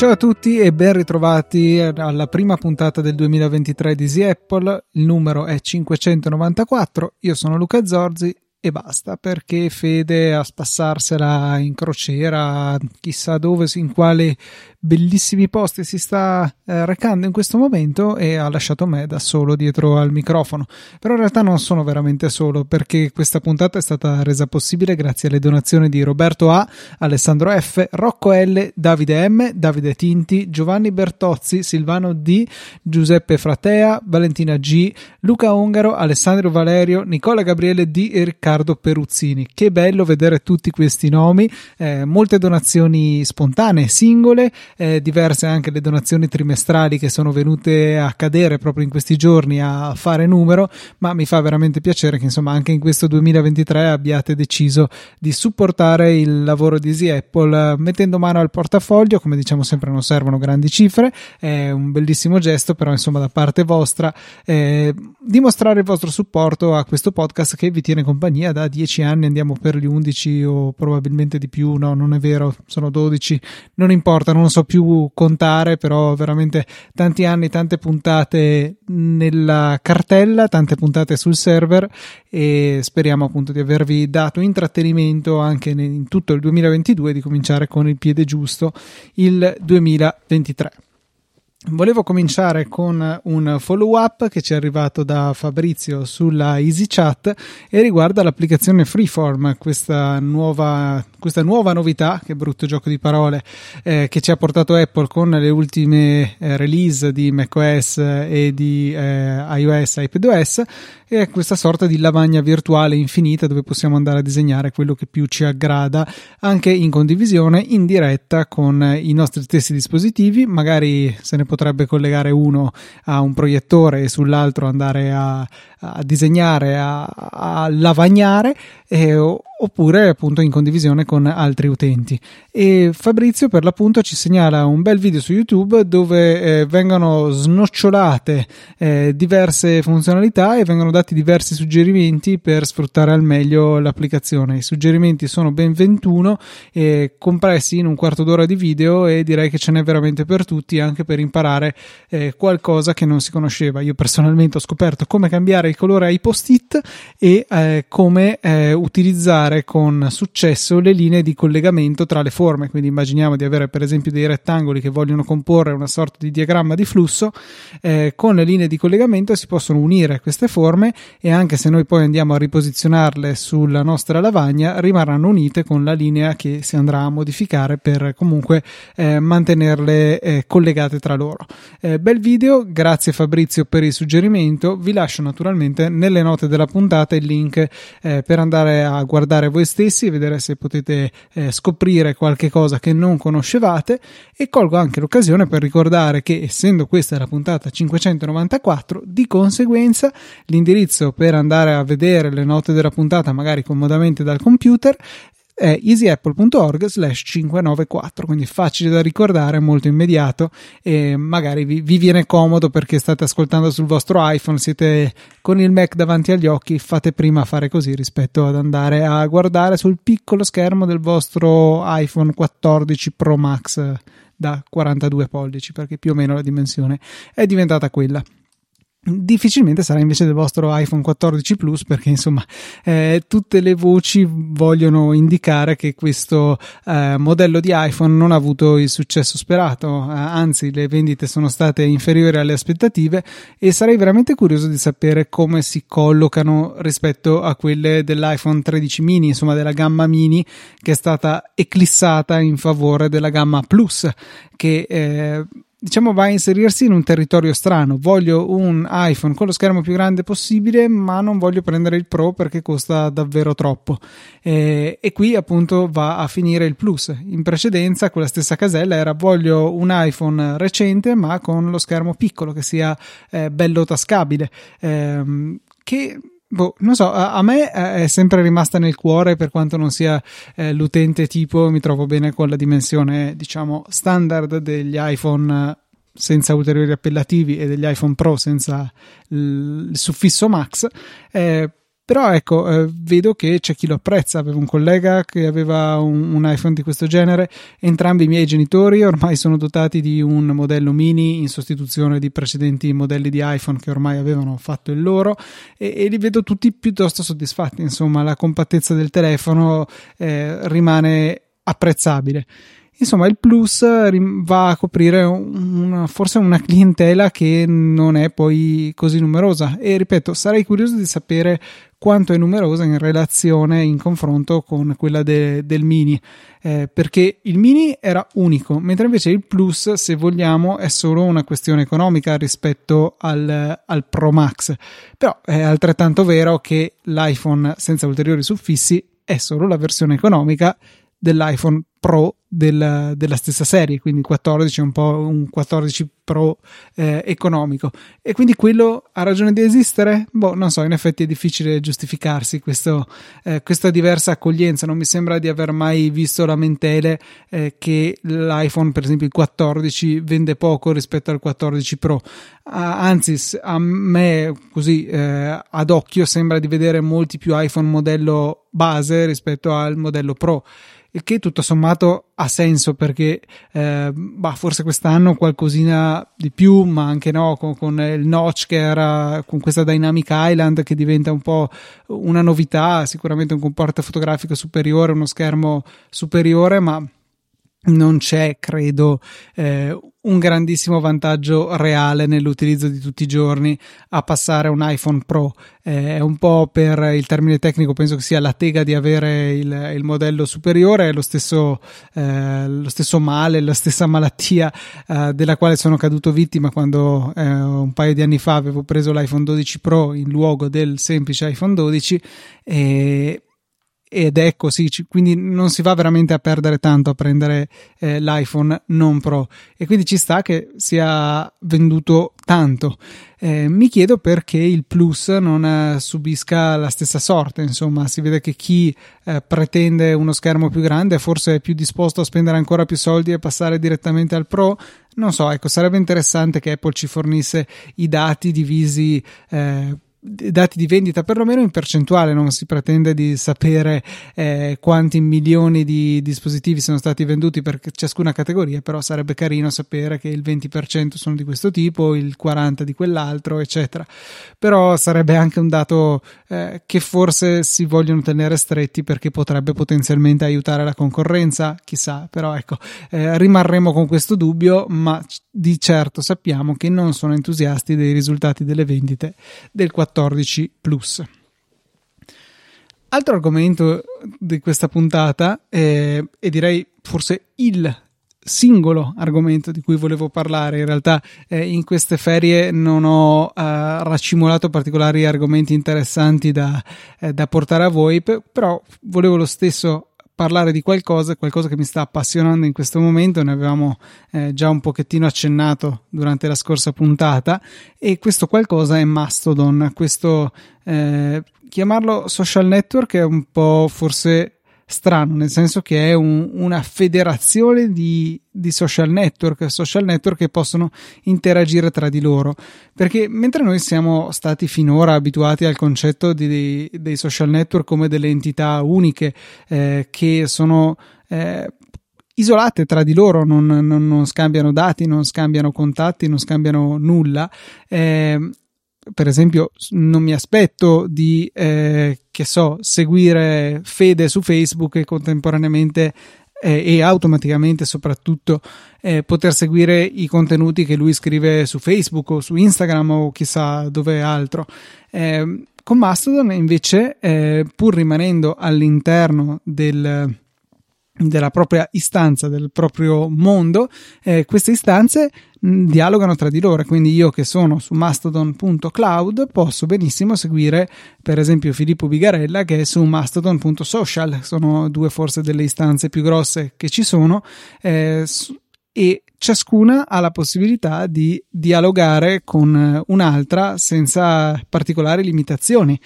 Ciao a tutti e ben ritrovati alla prima puntata del 2023 di Easy Apple. Il numero è 594. Io sono Luca Zorzi e basta perché Fede a spassarsela in crociera chissà dove in quale bellissimi posti si sta eh, recando in questo momento e ha lasciato me da solo dietro al microfono. Però in realtà non sono veramente solo perché questa puntata è stata resa possibile grazie alle donazioni di Roberto A, Alessandro F, Rocco L, Davide M, Davide Tinti, Giovanni Bertozzi, Silvano D, Giuseppe Fratea, Valentina G, Luca Ongaro, Alessandro Valerio, Nicola Gabriele D e Riccardo Peruzzini. Che bello vedere tutti questi nomi, eh, molte donazioni spontanee, singole, eh, diverse anche le donazioni trimestrali che sono venute a cadere proprio in questi giorni a fare numero, ma mi fa veramente piacere che insomma anche in questo 2023 abbiate deciso di supportare il lavoro di Easy Apple mettendo mano al portafoglio, come diciamo sempre non servono grandi cifre, è un bellissimo gesto, però insomma da parte vostra eh, dimostrare il vostro supporto a questo podcast che vi tiene compagnia compagnia da 10 anni, andiamo per gli 11 o probabilmente di più, no, non è vero, sono 12, non importa, non so più contare, però veramente tanti anni, tante puntate nella cartella, tante puntate sul server e speriamo appunto di avervi dato intrattenimento anche in tutto il 2022 e di cominciare con il piede giusto il 2023. Volevo cominciare con un follow up che ci è arrivato da Fabrizio sulla EasyChat e riguarda l'applicazione Freeform, questa nuova, questa nuova novità, che brutto gioco di parole, eh, che ci ha portato Apple con le ultime eh, release di macOS e di eh, iOS iPadOS e è questa sorta di lavagna virtuale infinita dove possiamo andare a disegnare quello che più ci aggrada anche in condivisione in diretta con i nostri stessi dispositivi magari se ne potrebbe collegare uno a un proiettore e sull'altro andare a, a disegnare, a, a lavagnare eh, oppure appunto in condivisione con altri utenti. E Fabrizio per l'appunto ci segnala un bel video su YouTube dove eh, vengono snocciolate eh, diverse funzionalità e vengono dati diversi suggerimenti per sfruttare al meglio l'applicazione. I suggerimenti sono ben 21 eh, compressi in un quarto d'ora di video e direi che ce n'è veramente per tutti anche per imparare eh, qualcosa che non si conosceva. Io personalmente ho scoperto come cambiare il colore ai post-it e eh, come eh, utilizzare con successo le linee di collegamento tra le forme. Quindi immaginiamo di avere per esempio dei rettangoli che vogliono comporre una sorta di diagramma di flusso. Eh, con le linee di collegamento si possono unire queste forme e anche se noi poi andiamo a riposizionarle sulla nostra lavagna rimarranno unite con la linea che si andrà a modificare per comunque eh, mantenerle eh, collegate tra loro. Eh, bel video, grazie Fabrizio per il suggerimento. Vi lascio naturalmente nelle note della puntata il link eh, per andare a guardare voi stessi e vedere se potete eh, scoprire qualche cosa che non conoscevate. E colgo anche l'occasione per ricordare che essendo questa la puntata 594 di conseguenza l'indirizzo per andare a vedere le note della puntata magari comodamente dal computer è easyapple.org slash 594 quindi facile da ricordare molto immediato e magari vi, vi, viene comodo perché state ascoltando sul vostro iPhone siete con il Mac davanti agli occhi fate prima a fare così rispetto ad andare a guardare sul piccolo schermo del vostro iPhone 14 Pro Max da 42 pollici perché più o meno la dimensione è diventata quella difficilmente sarà invece del vostro iPhone 14 Plus perché insomma eh, tutte le voci vogliono indicare che questo eh, modello di iPhone non ha avuto il successo sperato eh, anzi le vendite sono state inferiori alle aspettative e sarei veramente curioso di sapere come si collocano rispetto a quelle dell'iPhone 13 mini insomma della gamma mini che è stata eclissata in favore della gamma Plus che eh, diciamo va a inserirsi in un territorio strano. Voglio un iPhone con lo schermo più grande possibile, ma non voglio prendere il Pro perché costa davvero troppo. Eh, e qui appunto va a finire il Plus. In precedenza, quella stessa casella era voglio un iPhone recente, ma con lo schermo piccolo che sia eh, bello tascabile. Eh, che Boh, non so, a, a, me è sempre rimasta nel cuore per quanto non sia eh, l'utente tipo, mi trovo bene con la dimensione, diciamo, standard degli iPhone senza ulteriori appellativi e degli iPhone Pro senza il suffisso Max. Eh, però ecco, eh, vedo che c'è chi lo apprezza. Avevo un collega che aveva un, un, iPhone di questo genere. Entrambi i miei genitori ormai sono dotati di un modello mini in sostituzione di precedenti modelli di iPhone che ormai avevano fatto il loro e, e li vedo tutti piuttosto soddisfatti. Insomma, la compattezza del telefono eh, rimane apprezzabile. Insomma, il Plus va a coprire una, forse una clientela che non è poi così numerosa. E ripeto, sarei curioso di sapere quanto è numerosa in relazione, in confronto con quella de, del Mini. Eh, perché il Mini era unico, mentre invece il Plus, se vogliamo, è solo una questione economica rispetto al, al Pro Max. Però è altrettanto vero che l'iPhone senza ulteriori suffissi è solo la versione economica dell'iPhone Pro del, della stessa serie, quindi 14 è un po' un 14 Pro eh, economico. E quindi quello ha ragione di esistere? Boh, non so, in effetti è difficile giustificarsi questo, eh, questa diversa accoglienza. Non mi sembra di aver mai visto lamentele eh, che l'iPhone, per esempio il 14, vende poco rispetto al 14 Pro. anzi, a me così eh, ad occhio sembra di vedere molti più iPhone modello base rispetto al modello Pro il che tutto sommato ha senso perché eh, bah, forse quest'anno qualcosina di più, ma anche no, con, con, il notch che era con questa Dynamic Island che diventa un po' una novità, sicuramente un comporto fotografico superiore, uno schermo superiore, ma non c'è, credo, eh, un grandissimo vantaggio reale nell'utilizzo di tutti i giorni a passare un iPhone Pro. Eh, è un po' per il termine tecnico, penso che sia la tega di avere il, il modello superiore, è lo stesso, eh, lo stesso male, la stessa malattia eh, della quale sono caduto vittima quando eh, un paio di anni fa avevo preso l'iPhone 12 Pro in luogo del semplice iPhone 12 e ed è così, quindi non si va veramente a perdere tanto a prendere eh, l'iPhone non Pro e quindi ci sta che sia venduto tanto. Eh, mi chiedo perché il Plus non eh, subisca la stessa sorte, insomma, si vede che chi eh, pretende uno schermo più grande forse è più disposto a spendere ancora più soldi e passare direttamente al Pro. Non so, ecco, sarebbe interessante che Apple ci fornisse i dati divisi eh, dati di vendita, perlomeno in percentuale, non si pretende di sapere eh, quanti milioni di dispositivi sono stati venduti per ciascuna categoria, però sarebbe carino sapere che il 20% sono di questo tipo, il 40% di quell'altro, eccetera. Però sarebbe anche un dato eh, che forse si vogliono tenere stretti perché potrebbe potenzialmente aiutare la concorrenza, chissà, però ecco, eh, rimarremo con questo dubbio, ma di certo sappiamo che non sono entusiasti dei risultati delle vendite del 14 14 Plus. Altro argomento di questa puntata, eh, e direi forse il singolo argomento di cui volevo parlare. In realtà eh, in queste ferie non ho eh, raccimolato particolari argomenti interessanti da, eh, da portare a voi, però volevo lo stesso parlare di qualcosa, qualcosa che mi sta appassionando in questo momento, ne avevamo eh, già un pochettino accennato durante la scorsa puntata e questo qualcosa è Mastodon, questo eh, chiamarlo social network è un po' forse strano, nel senso che è un, una federazione di, di, social network, social network che possono interagire tra di loro. Perché mentre noi siamo stati finora abituati al concetto di, dei, dei social network come delle entità uniche eh, che sono eh, isolate tra di loro, non, non, non, scambiano dati, non scambiano contatti, non scambiano nulla. Eh, per esempio, non mi aspetto di, eh, che so, seguire Fede su Facebook e contemporaneamente eh, e automaticamente soprattutto eh, poter seguire i contenuti che lui scrive su Facebook o su Instagram o chissà dove altro. Eh, con Mastodon invece, eh, pur rimanendo all'interno del, della propria istanza, del proprio mondo, eh, queste istanze mh, dialogano tra di loro. Quindi io che sono su mastodon.cloud posso benissimo seguire per esempio Filippo Bigarella che è su mastodon.social, sono due forse delle istanze più grosse che ci sono. Eh, e ciascuna ha la possibilità di dialogare con un'altra senza particolari limitazioni.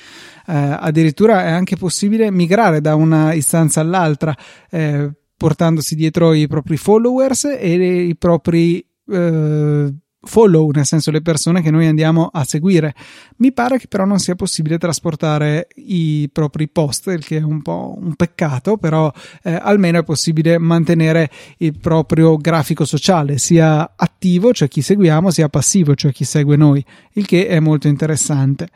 Eh, addirittura è anche possibile migrare da una istanza all'altra eh, portandosi dietro i propri followers e i propri eh, follow, nel senso le persone che noi andiamo a seguire. Mi pare che però non sia possibile trasportare i propri post, il che è un po' un peccato, però eh, almeno è possibile mantenere il proprio grafico sociale, sia attivo, cioè chi seguiamo, sia passivo, cioè chi segue noi, il che è molto interessante.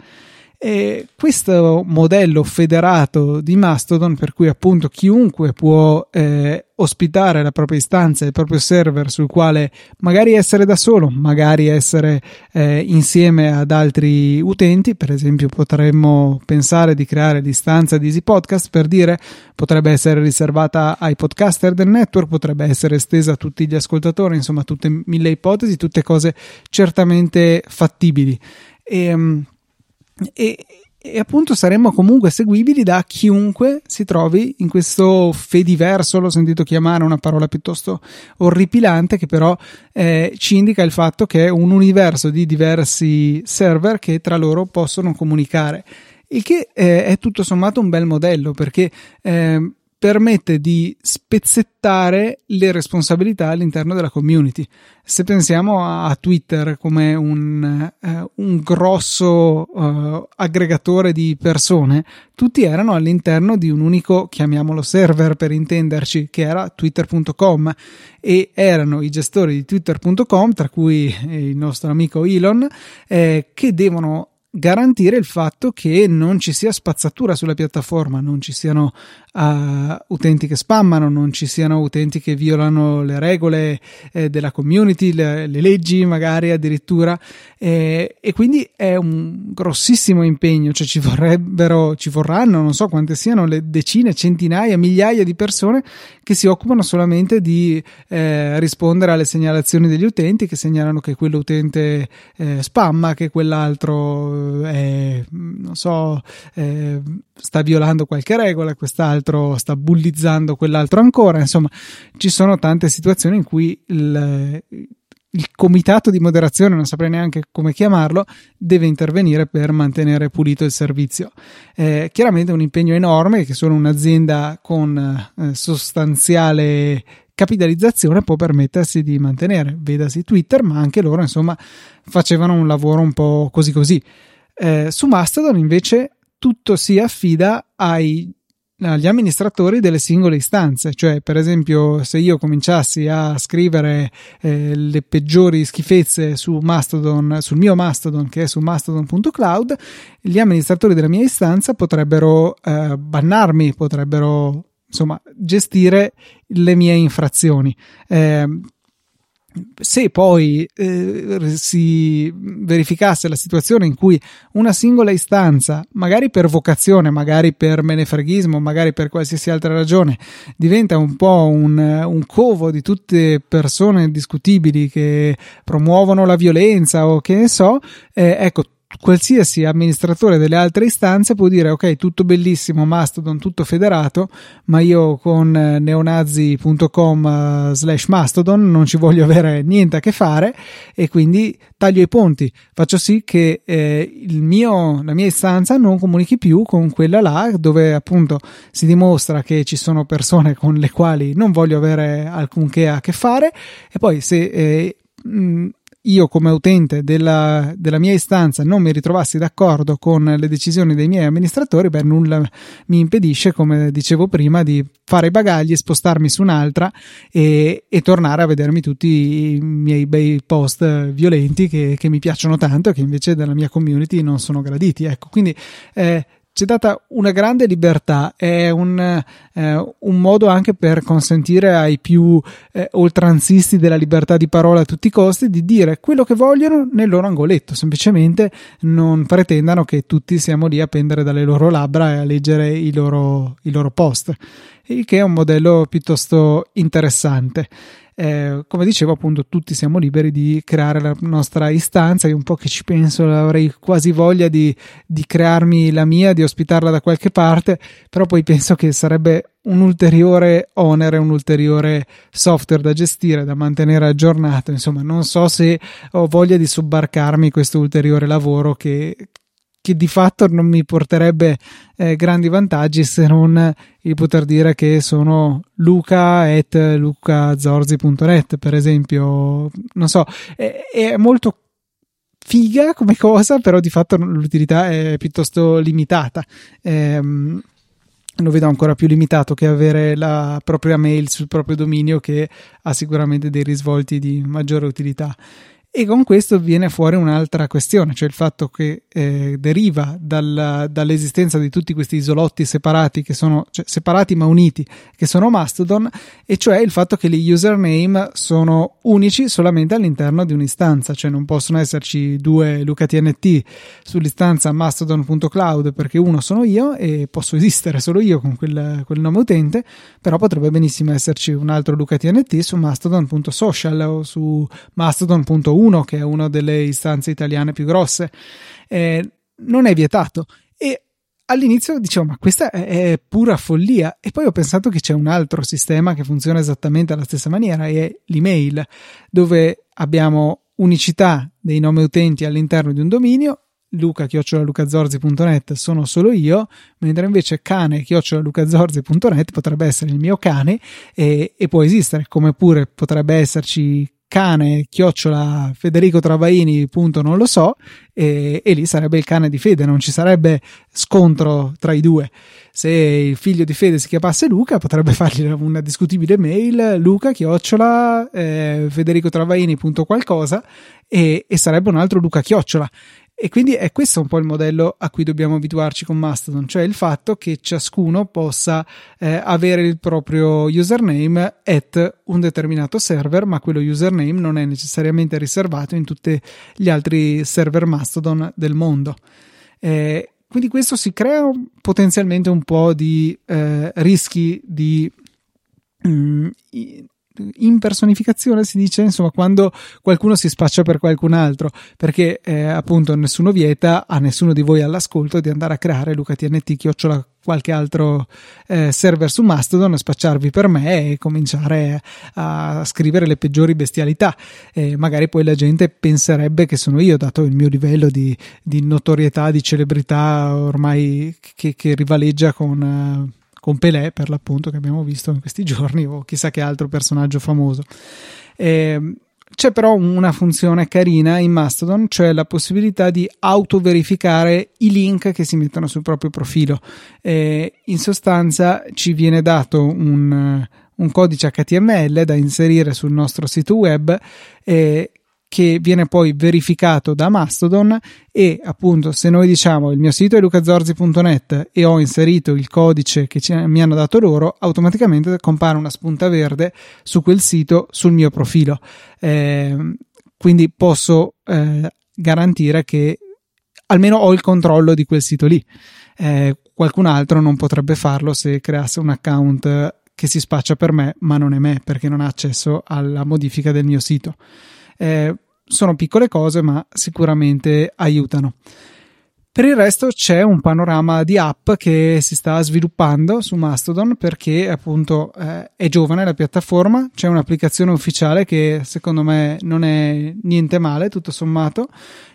E questo modello federato di Mastodon, per cui appunto chiunque può eh, ospitare la propria istanza, il proprio server sul quale magari essere da solo, magari essere eh, insieme ad altri utenti, per esempio potremmo pensare di creare l'istanza di Easy Podcast per dire potrebbe essere riservata ai podcaster del network, potrebbe essere estesa a tutti gli ascoltatori, insomma tutte mille ipotesi, tutte cose certamente fattibili. E, ehm, e, e appunto saremmo comunque seguibili da chiunque si trovi in questo fediverso, l'ho sentito chiamare una parola piuttosto orripilante che però eh, ci indica il fatto che è un universo di diversi server che tra loro possono comunicare. Il che eh, è tutto sommato un bel modello perché eh, permette di spezzettare le responsabilità all'interno della community. Se pensiamo a Twitter come un, uh, un grosso uh, aggregatore di persone, tutti erano all'interno di un unico, chiamiamolo server per intenderci, che era twitter.com e erano i gestori di twitter.com, tra cui il nostro amico Elon, eh, che devono garantire il fatto che non ci sia spazzatura sulla piattaforma, non ci siano uh, utenti che spammano, non ci siano utenti che violano le regole eh, della community, le, le, leggi magari addirittura. Eh, e quindi è un grossissimo impegno, cioè ci vorrebbero, ci vorranno, non so quante siano, le decine, centinaia, migliaia di persone che si occupano solamente di eh, rispondere alle segnalazioni degli utenti che segnalano che quell'utente eh, spamma, che quell'altro è, non so, eh, sta violando qualche regola, quest'altro sta bullizzando quell'altro ancora, insomma ci sono tante situazioni in cui il, il comitato di moderazione, non saprei neanche come chiamarlo, deve intervenire per mantenere pulito il servizio. Eh, chiaramente è un impegno enorme che solo un'azienda con eh, sostanziale capitalizzazione può permettersi di mantenere, vedasi Twitter, ma anche loro insomma facevano un lavoro un po' così così. Eh, su Mastodon invece tutto si affida ai, agli amministratori delle singole istanze, cioè per esempio se io cominciassi a scrivere eh, le peggiori schifezze su Mastodon, sul mio Mastodon che è su mastodon.cloud, gli amministratori della mia istanza potrebbero eh, bannarmi, potrebbero insomma gestire le mie infrazioni. Eh, se poi eh, si verificasse la situazione in cui una singola istanza, magari per vocazione, magari per menefreghismo, magari per qualsiasi altra ragione, diventa un po' un, un covo di tutte persone discutibili che promuovono la violenza o che ne so, eh, ecco, qualsiasi amministratore delle altre istanze può dire ok tutto bellissimo Mastodon tutto federato ma io con eh, neonazi.com eh, slash Mastodon non ci voglio avere niente a che fare e quindi taglio i ponti. Faccio sì che eh, mio, la mia istanza non comunichi più con quella là dove appunto si dimostra che ci sono persone con le quali non voglio avere alcunché a che fare. E poi se eh, io come utente della, della, mia istanza non mi ritrovassi d'accordo con le decisioni dei miei amministratori, beh, nulla mi impedisce, come dicevo prima, di fare i bagagli, spostarmi su un'altra e, e tornare a vedermi tutti i miei bei post violenti che, che mi piacciono tanto e che invece dalla mia community non sono graditi. Ecco, quindi eh, c'è data una grande libertà, è un, eh, un, modo anche per consentire ai più eh, oltranzisti della libertà di parola a tutti i costi di dire quello che vogliono nel loro angoletto, semplicemente non pretendano che tutti siamo lì a pendere dalle loro labbra e a leggere i loro, i loro post, il che è un modello piuttosto interessante eh, come dicevo appunto tutti siamo liberi di creare la nostra istanza io un po' che ci penso avrei quasi voglia di, di crearmi la mia di ospitarla da qualche parte però poi penso che sarebbe un ulteriore onere, un ulteriore software da gestire, da mantenere aggiornato. Insomma, non so se ho voglia di sobbarcarmi questo ulteriore lavoro che, che di fatto non mi porterebbe eh, grandi vantaggi se non il poter dire che sono luca at lucazorzi.net per esempio non so è, è molto figa come cosa però di fatto l'utilità è piuttosto limitata ehm, lo vedo ancora più limitato che avere la propria mail sul proprio dominio che ha sicuramente dei risvolti di maggiore utilità. E con questo viene fuori un'altra questione, cioè il fatto che eh, deriva dal, dall'esistenza di tutti questi isolotti separati, che sono cioè, separati ma uniti, che sono Mastodon, e cioè il fatto che gli username sono unici solamente all'interno di un'istanza, cioè non possono esserci due LucaTNT sull'istanza mastodon.cloud perché uno sono io e posso esistere solo io con quel, quel nome utente, però potrebbe benissimo esserci un altro LucaTNT su mastodon.social o su mastodon.1 1, che è una delle istanze italiane più grosse, eh, non è vietato. E all'inizio dicevo, ma questa è, pura follia. E poi ho pensato che c'è un altro sistema che funziona esattamente alla stessa maniera, e è l'email, dove abbiamo unicità dei nomi utenti all'interno di un dominio luca-lucazorzi.net sono solo io, mentre invece cane-lucazorzi.net potrebbe essere il mio cane e, e, può esistere, come pure potrebbe esserci cane chiocciola Federico Travaini punto non lo so e, e, lì sarebbe il cane di Fede non ci sarebbe scontro tra i due. Se il figlio di Fede si chiamasse Luca potrebbe fargli una discutibile mail luca chiocciola eh, Federico Travaini punto qualcosa e, e sarebbe un altro Luca chiocciola e quindi è questo un po' il modello a cui dobbiamo abituarci con Mastodon, cioè il fatto che ciascuno possa eh, avere il proprio username at un determinato server, ma quello username non è necessariamente riservato in tutti gli altri server Mastodon del mondo. Eh, quindi questo si crea potenzialmente un po' di eh, rischi di mm, impersonificazione si dice insomma quando qualcuno si spaccia per qualcun altro perché eh, appunto nessuno vieta a nessuno di voi all'ascolto di andare a creare Luca TNT chiocciola qualche altro eh, server su Mastodon spacciarvi per me e cominciare a scrivere le peggiori bestialità. Eh, magari poi la gente penserebbe che sono io dato il mio livello di, di notorietà di celebrità ormai che, che rivaleggia con con Pelé per l'appunto che abbiamo visto in questi giorni o chissà che altro personaggio famoso. Eh, c'è però una funzione carina in Mastodon, cioè la possibilità di autoverificare i link che si mettono sul proprio profilo. Eh, in sostanza ci viene dato un, un, codice HTML da inserire sul nostro sito web eh, che viene poi verificato da Mastodon e appunto se noi diciamo il mio sito è lucazorzi.net e ho inserito il codice che ci, mi hanno dato loro automaticamente compare una spunta verde su quel sito sul mio profilo. Eh, quindi posso eh, garantire che almeno ho il controllo di quel sito lì. Eh, qualcun altro non potrebbe farlo se creasse un account che si spaccia per me ma non è me perché non ha accesso alla modifica del mio sito eh, sono piccole cose, ma sicuramente aiutano. Per il resto c'è un panorama di app che si sta sviluppando su Mastodon perché appunto eh, è giovane la piattaforma, c'è un'applicazione ufficiale che secondo me non è niente male tutto sommato.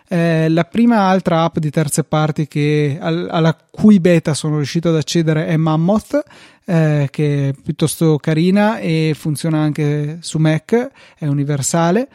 Eh, la prima altra app di terze parti che, al, alla cui beta sono riuscito ad accedere è Mammoth, eh, che è piuttosto carina e funziona anche su Mac, è universale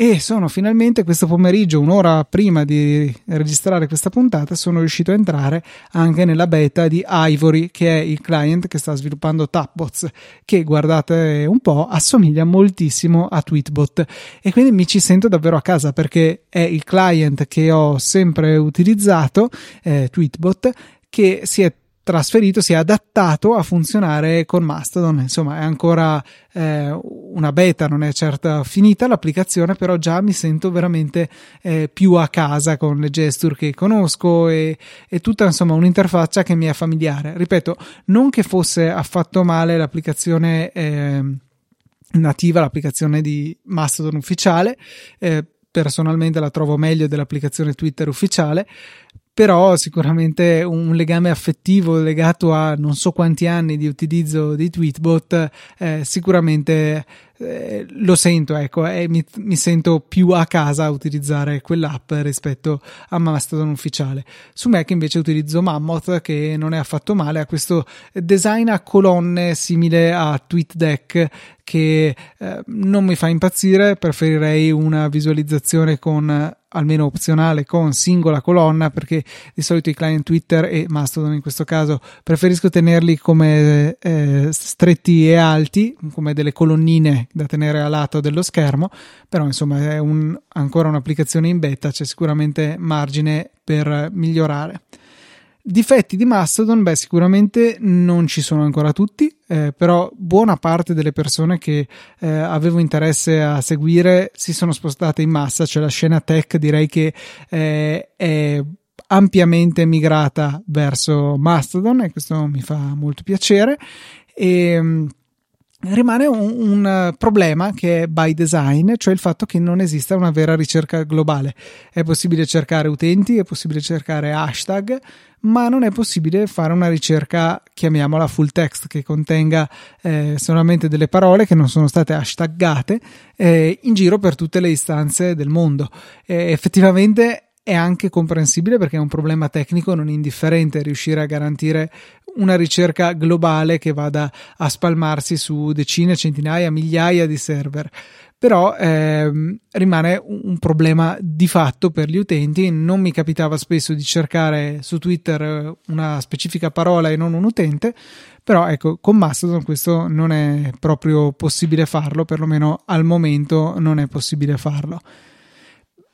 e sono finalmente questo pomeriggio, un'ora prima di registrare questa puntata, sono riuscito a entrare anche nella beta di Ivory, che è il client che sta sviluppando Tapbots, che guardate un po' assomiglia moltissimo a Tweetbot. E quindi mi ci sento davvero a casa perché è il client che ho sempre utilizzato, eh, Tweetbot, che si è trasferito, si è adattato a funzionare con Mastodon. Insomma, è ancora eh, una beta, non è certo finita l'applicazione, però già mi sento veramente eh, più a casa con le gesture che conosco e, e tutta insomma un'interfaccia che mi è familiare. Ripeto, non che fosse affatto male l'applicazione eh, nativa, l'applicazione di Mastodon ufficiale. Eh, personalmente la trovo meglio dell'applicazione Twitter ufficiale però sicuramente un legame affettivo legato a non so quanti anni di utilizzo di Tweetbot eh, sicuramente eh, lo sento, ecco, e mi, mi, sento più a casa a utilizzare quell'app rispetto a Mastodon ufficiale. Su Mac invece utilizzo Mammoth che non è affatto male, ha questo design a colonne simile a TweetDeck che eh, non mi fa impazzire, preferirei una visualizzazione con almeno opzionale con singola colonna perché di solito i client Twitter e Mastodon in questo caso preferisco tenerli come eh, stretti e alti come delle colonnine da tenere a lato dello schermo però insomma è un, ancora un'applicazione in beta c'è sicuramente margine per migliorare Difetti di Mastodon, beh, sicuramente non ci sono ancora tutti, eh, però buona parte delle persone che eh, avevo interesse a seguire si sono spostate in massa, cioè la scena tech direi che eh, è ampiamente migrata verso Mastodon e questo mi fa molto piacere. E, mm, rimane un, un, problema che è by design, cioè il fatto che non esista una vera ricerca globale. È possibile cercare utenti, è possibile cercare hashtag, ma non è possibile fare una ricerca, chiamiamola full text, che contenga eh, solamente delle parole che non sono state hashtaggate eh, in giro per tutte le istanze del mondo. Eh, effettivamente è anche comprensibile perché è un problema tecnico non indifferente riuscire a garantire una ricerca globale che vada a spalmarsi su decine, centinaia, migliaia di server. Però ehm, rimane un problema di fatto per gli utenti. Non mi capitava spesso di cercare su Twitter una specifica parola e non un utente, però ecco, con Mastodon questo non è proprio possibile farlo, perlomeno al momento non è possibile farlo.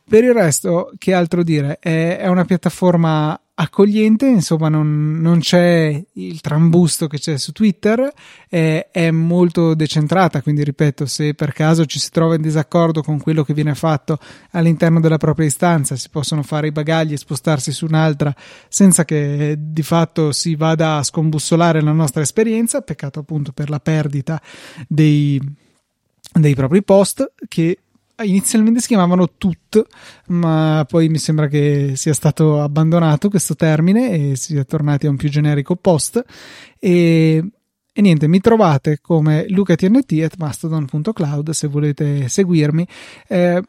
Per il resto, che altro dire? È, è una piattaforma accogliente, insomma, non, non, c'è il trambusto che c'è su Twitter, è, è, molto decentrata. Quindi, ripeto, se per caso ci si trova in disaccordo con quello che viene fatto all'interno della propria istanza, si possono fare i bagagli e spostarsi su un'altra senza che di fatto si vada a scombussolare la nostra esperienza. Peccato appunto per la perdita dei, dei propri post che inizialmente si chiamavano TUT, ma poi mi sembra che sia stato abbandonato questo termine e si è tornati a un più generico post. E, e niente, mi trovate come lucatnt.mastodon.cloud se volete seguirmi. Eh,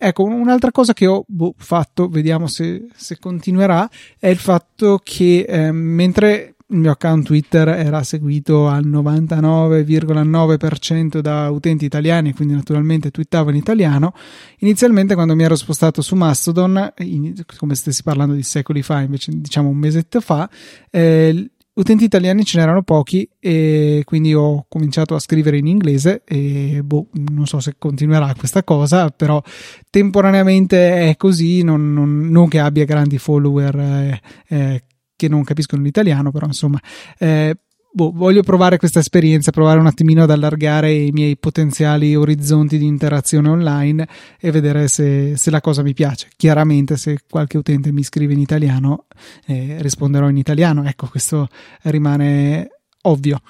Ecco, un'altra cosa che ho boh, fatto, vediamo se, se, continuerà, è il fatto che eh, mentre il mio account Twitter era seguito al 99,9% da utenti italiani, quindi naturalmente twittavo in italiano. Inizialmente, quando mi ero spostato su Mastodon, in, come stessi parlando di secoli fa, invece diciamo un mesetto fa, eh, utenti italiani ce n'erano pochi e quindi ho cominciato a scrivere in inglese e boh, non so se continuerà questa cosa, però temporaneamente è così, non, non, non che abbia grandi follower eh, eh, che non capiscono l'italiano, però insomma, eh, boh, voglio provare questa esperienza, provare un attimino ad allargare i miei potenziali orizzonti di interazione online e vedere se, se la cosa mi piace. Chiaramente, se qualche utente mi scrive in italiano, eh, risponderò in italiano. Ecco, questo rimane ovvio.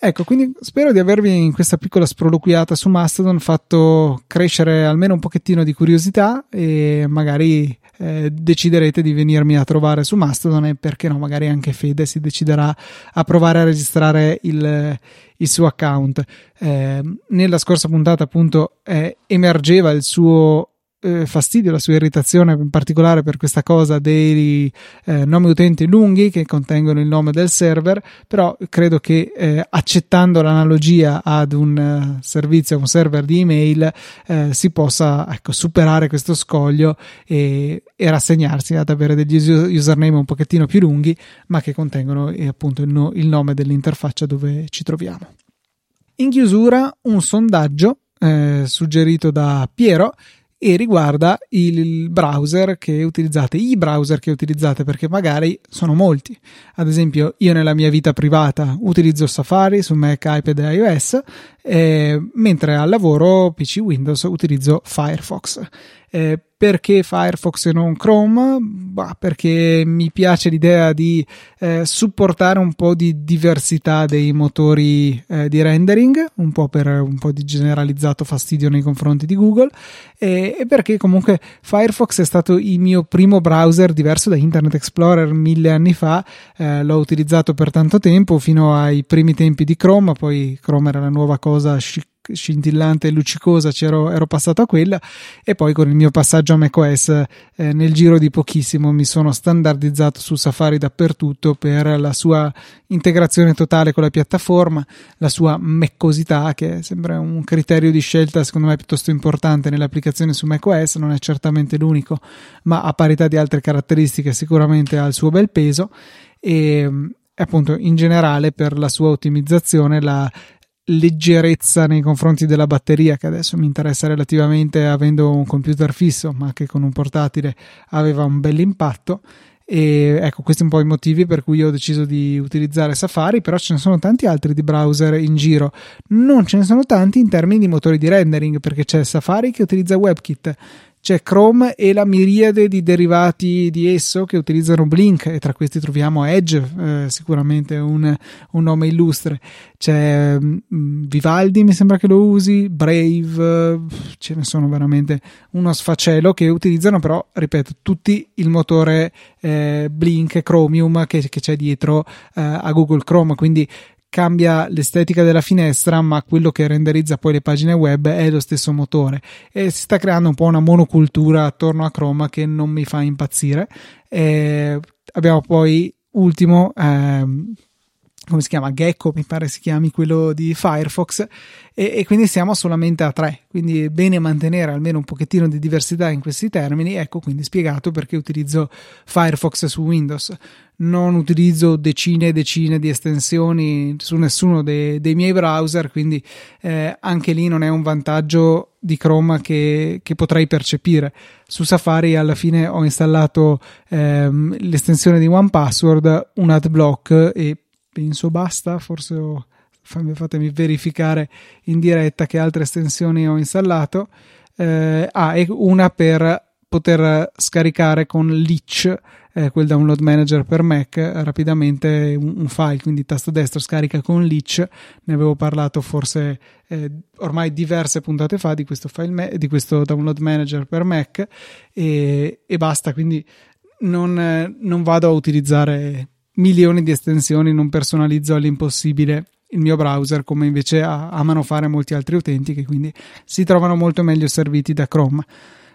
Ecco, quindi spero di avervi in questa piccola sproloquiata su Mastodon fatto crescere almeno un pochettino di curiosità e magari eh, deciderete di venirmi a trovare su Mastodon e perché no, magari anche Fede si deciderà a provare a registrare il, il suo account. Eh, nella scorsa puntata appunto eh, emergeva il suo eh, fastidio, la sua irritazione in particolare per questa cosa dei eh, nomi utenti lunghi che contengono il nome del server, però credo che eh, accettando l'analogia ad un uh, servizio, un server di email, eh, si possa ecco, superare questo scoglio e, e, rassegnarsi ad avere degli username un pochettino più lunghi, ma che contengono eh, appunto il, no, il nome dell'interfaccia dove ci troviamo. In chiusura, un sondaggio eh, suggerito da Piero e riguarda il browser che utilizzate, i browser che utilizzate, perché magari sono molti. Ad esempio, io nella mia vita privata utilizzo Safari su Mac, iPad e iOS, eh, mentre al lavoro PC Windows utilizzo Firefox. Eh, perché Firefox e non Chrome? Bah, perché mi piace l'idea di eh, supportare un po' di diversità dei motori eh, di rendering, un po' per un po' di generalizzato fastidio nei confronti di Google e, e, perché comunque Firefox è stato il mio primo browser diverso da Internet Explorer mille anni fa, eh, l'ho utilizzato per tanto tempo fino ai primi tempi di Chrome, poi Chrome era la nuova cosa chic scintillante e luccicosa ero, ero, passato a quella e poi con il mio passaggio a macOS eh, nel giro di pochissimo mi sono standardizzato su Safari dappertutto per la sua integrazione totale con la piattaforma, la sua meccosità che sembra un criterio di scelta secondo me piuttosto importante nell'applicazione su macOS, non è certamente l'unico ma a parità di altre caratteristiche sicuramente ha il suo bel peso e appunto in generale per la sua ottimizzazione la leggerezza nei confronti della batteria che adesso mi interessa relativamente avendo un computer fisso ma che con un portatile aveva un bel impatto. E ecco questi sono un po' i motivi per cui ho deciso di utilizzare Safari però ce ne sono tanti altri di browser in giro. Non ce ne sono tanti in termini di motori di rendering perché c'è Safari che utilizza WebKit c'è Chrome e la miriade di derivati di esso che utilizzano Blink e tra questi troviamo Edge, eh, sicuramente un, un, nome illustre. C'è um, Vivaldi, mi sembra che lo usi, Brave, ce ne sono veramente uno sfacelo che utilizzano però, ripeto, tutti il motore eh, Blink Chromium che, che c'è dietro eh, a Google Chrome, quindi cambia l'estetica della finestra, ma quello che renderizza poi le pagine web è lo stesso motore e si sta creando un po' una monocultura attorno a Chrome che non mi fa impazzire. E abbiamo poi ultimo ehm, come si chiama? Gecko, mi pare si chiami quello di Firefox, e, e, quindi siamo solamente a tre. Quindi è bene mantenere almeno un pochettino di diversità in questi termini. Ecco quindi spiegato perché utilizzo Firefox su Windows. Non utilizzo decine e decine di estensioni su nessuno dei, dei miei browser, quindi eh, anche lì non è un vantaggio di Chrome che, che, potrei percepire. Su Safari alla fine ho installato ehm, l'estensione di OnePassword, un adblock e penso basta, forse ho, fatemi verificare in diretta che altre estensioni ho installato. Eh, ah, e una per poter scaricare con Leech, eh, quel download manager per Mac, rapidamente un, un, file, quindi tasto destro scarica con Leech, ne avevo parlato forse eh, ormai diverse puntate fa di questo, file di questo download manager per Mac e, e basta, quindi non, non vado a utilizzare milioni di estensioni, non personalizzo all'impossibile il mio browser come invece amano fare molti altri utenti che quindi si trovano molto meglio serviti da Chrome.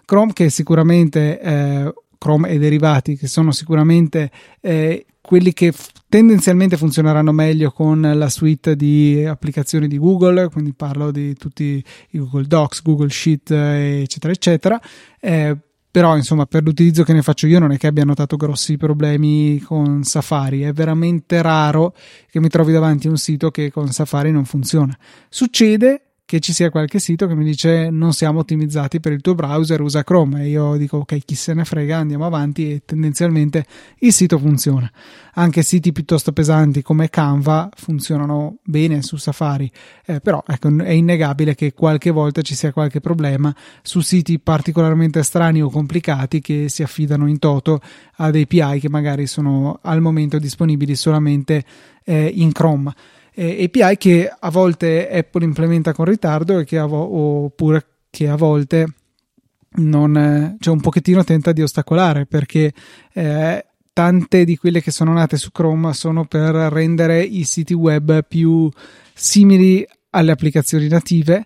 Chrome che sicuramente eh, Chrome e derivati che sono sicuramente eh, quelli che f- tendenzialmente funzioneranno meglio con la suite di applicazioni di Google, quindi parlo di tutti i Google Docs, Google Sheet, eccetera, eccetera. Eh, però insomma per l'utilizzo che ne faccio io non è che abbia notato grossi problemi con Safari. È veramente raro che mi trovi davanti a un sito che con Safari non funziona. Succede che ci sia qualche sito che mi dice non siamo ottimizzati per il tuo browser, usa Chrome. E io dico ok, chi se ne frega, andiamo avanti. E tendenzialmente il sito funziona. Anche siti piuttosto pesanti come Canva funzionano bene su Safari, eh, però ecco, è innegabile che qualche volta ci sia qualche problema su siti particolarmente strani o complicati che si affidano in toto ad API che magari sono al momento disponibili solamente eh, in Chrome eh, API che a volte Apple implementa con ritardo che vo- oppure che a volte non, cioè un pochettino tenta di ostacolare perché eh, tante di quelle che sono nate su Chrome sono per rendere i siti web più simili alle applicazioni native,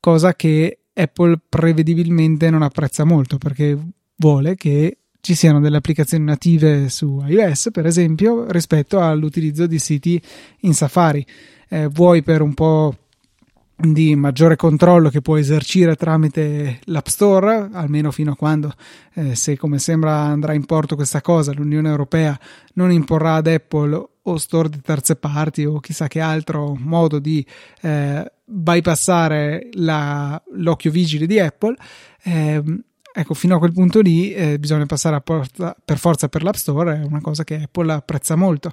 cosa che Apple prevedibilmente non apprezza molto perché vuole che ci siano delle applicazioni native su iOS, per esempio, rispetto all'utilizzo di siti in Safari. Eh, vuoi per un po' di maggiore controllo che puoi esercire tramite l'App Store, almeno fino a quando, eh, se come sembra andrà in porto questa cosa, l'Unione Europea non imporrà ad Apple o store di terze parti o chissà che altro modo di eh, bypassare la, l'occhio vigile di Apple. Eh, ecco, fino a quel punto lì eh, bisogna passare porta, per forza per l'App Store, è una cosa che Apple apprezza molto.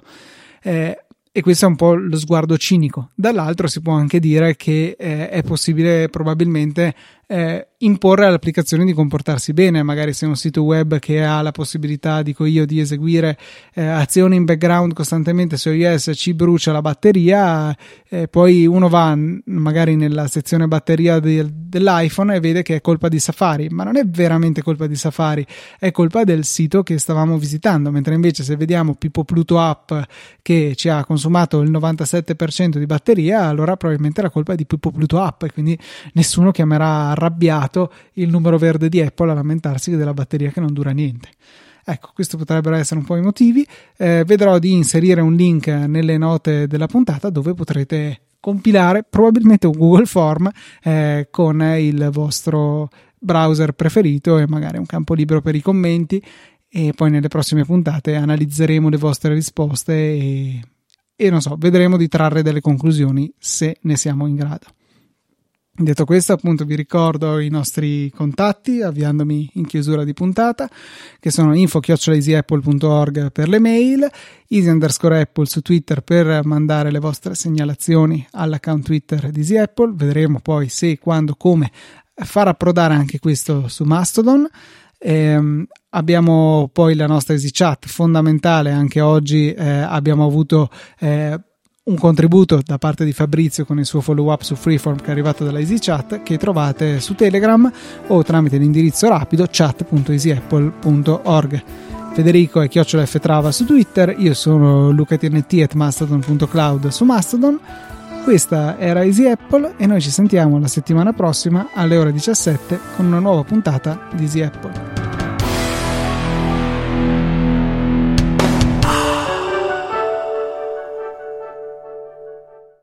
Eh, e questo è un po' lo sguardo cinico. Dall'altro si può anche dire che eh, è possibile probabilmente eh, imporre all'applicazione di comportarsi bene. Magari se è un sito web che ha la possibilità, dico io, di eseguire eh, azioni in background costantemente su iOS, ci brucia la batteria, eh, poi uno va magari nella sezione batteria del, dell'iPhone e vede che è colpa di Safari, ma non è veramente colpa di Safari, è colpa del sito che stavamo visitando. Mentre invece se vediamo Pippo Pluto App che ci ha consumato il 97% di batteria, allora probabilmente la colpa è di Pippo Pluto App e quindi nessuno chiamerà arrabbiato il numero verde di Apple a lamentarsi della batteria che non dura niente. Ecco, questi potrebbero essere un po' i motivi. Eh, vedrò di inserire un link nelle note della puntata dove potrete compilare probabilmente un Google Form eh, con il vostro browser preferito e magari un campo libero per i commenti e poi nelle prossime puntate analizzeremo le vostre risposte e, e non so, vedremo di trarre delle conclusioni se ne siamo in grado. Detto questo, appunto, vi ricordo i nostri contatti avviandomi in chiusura di puntata, che sono info-easyapple.org per le mail, easy underscore apple su Twitter per mandare le vostre segnalazioni all'account Twitter di Easy Apple. Vedremo poi se, quando, come far approdare anche questo su Mastodon. Eh, abbiamo poi la nostra Easy Chat fondamentale anche oggi eh, abbiamo avuto eh, un contributo da parte di Fabrizio con il suo follow up su Freeform che è arrivato dalla EasyChat che trovate su Telegram o tramite l'indirizzo rapido chat.easyapple.org. Federico è chiocciola Trava su Twitter, io sono lucatnt at mastodon.cloud su Mastodon. Questa era Easy Apple e noi ci sentiamo la settimana prossima alle ore 17 con una nuova puntata di Easy Apple.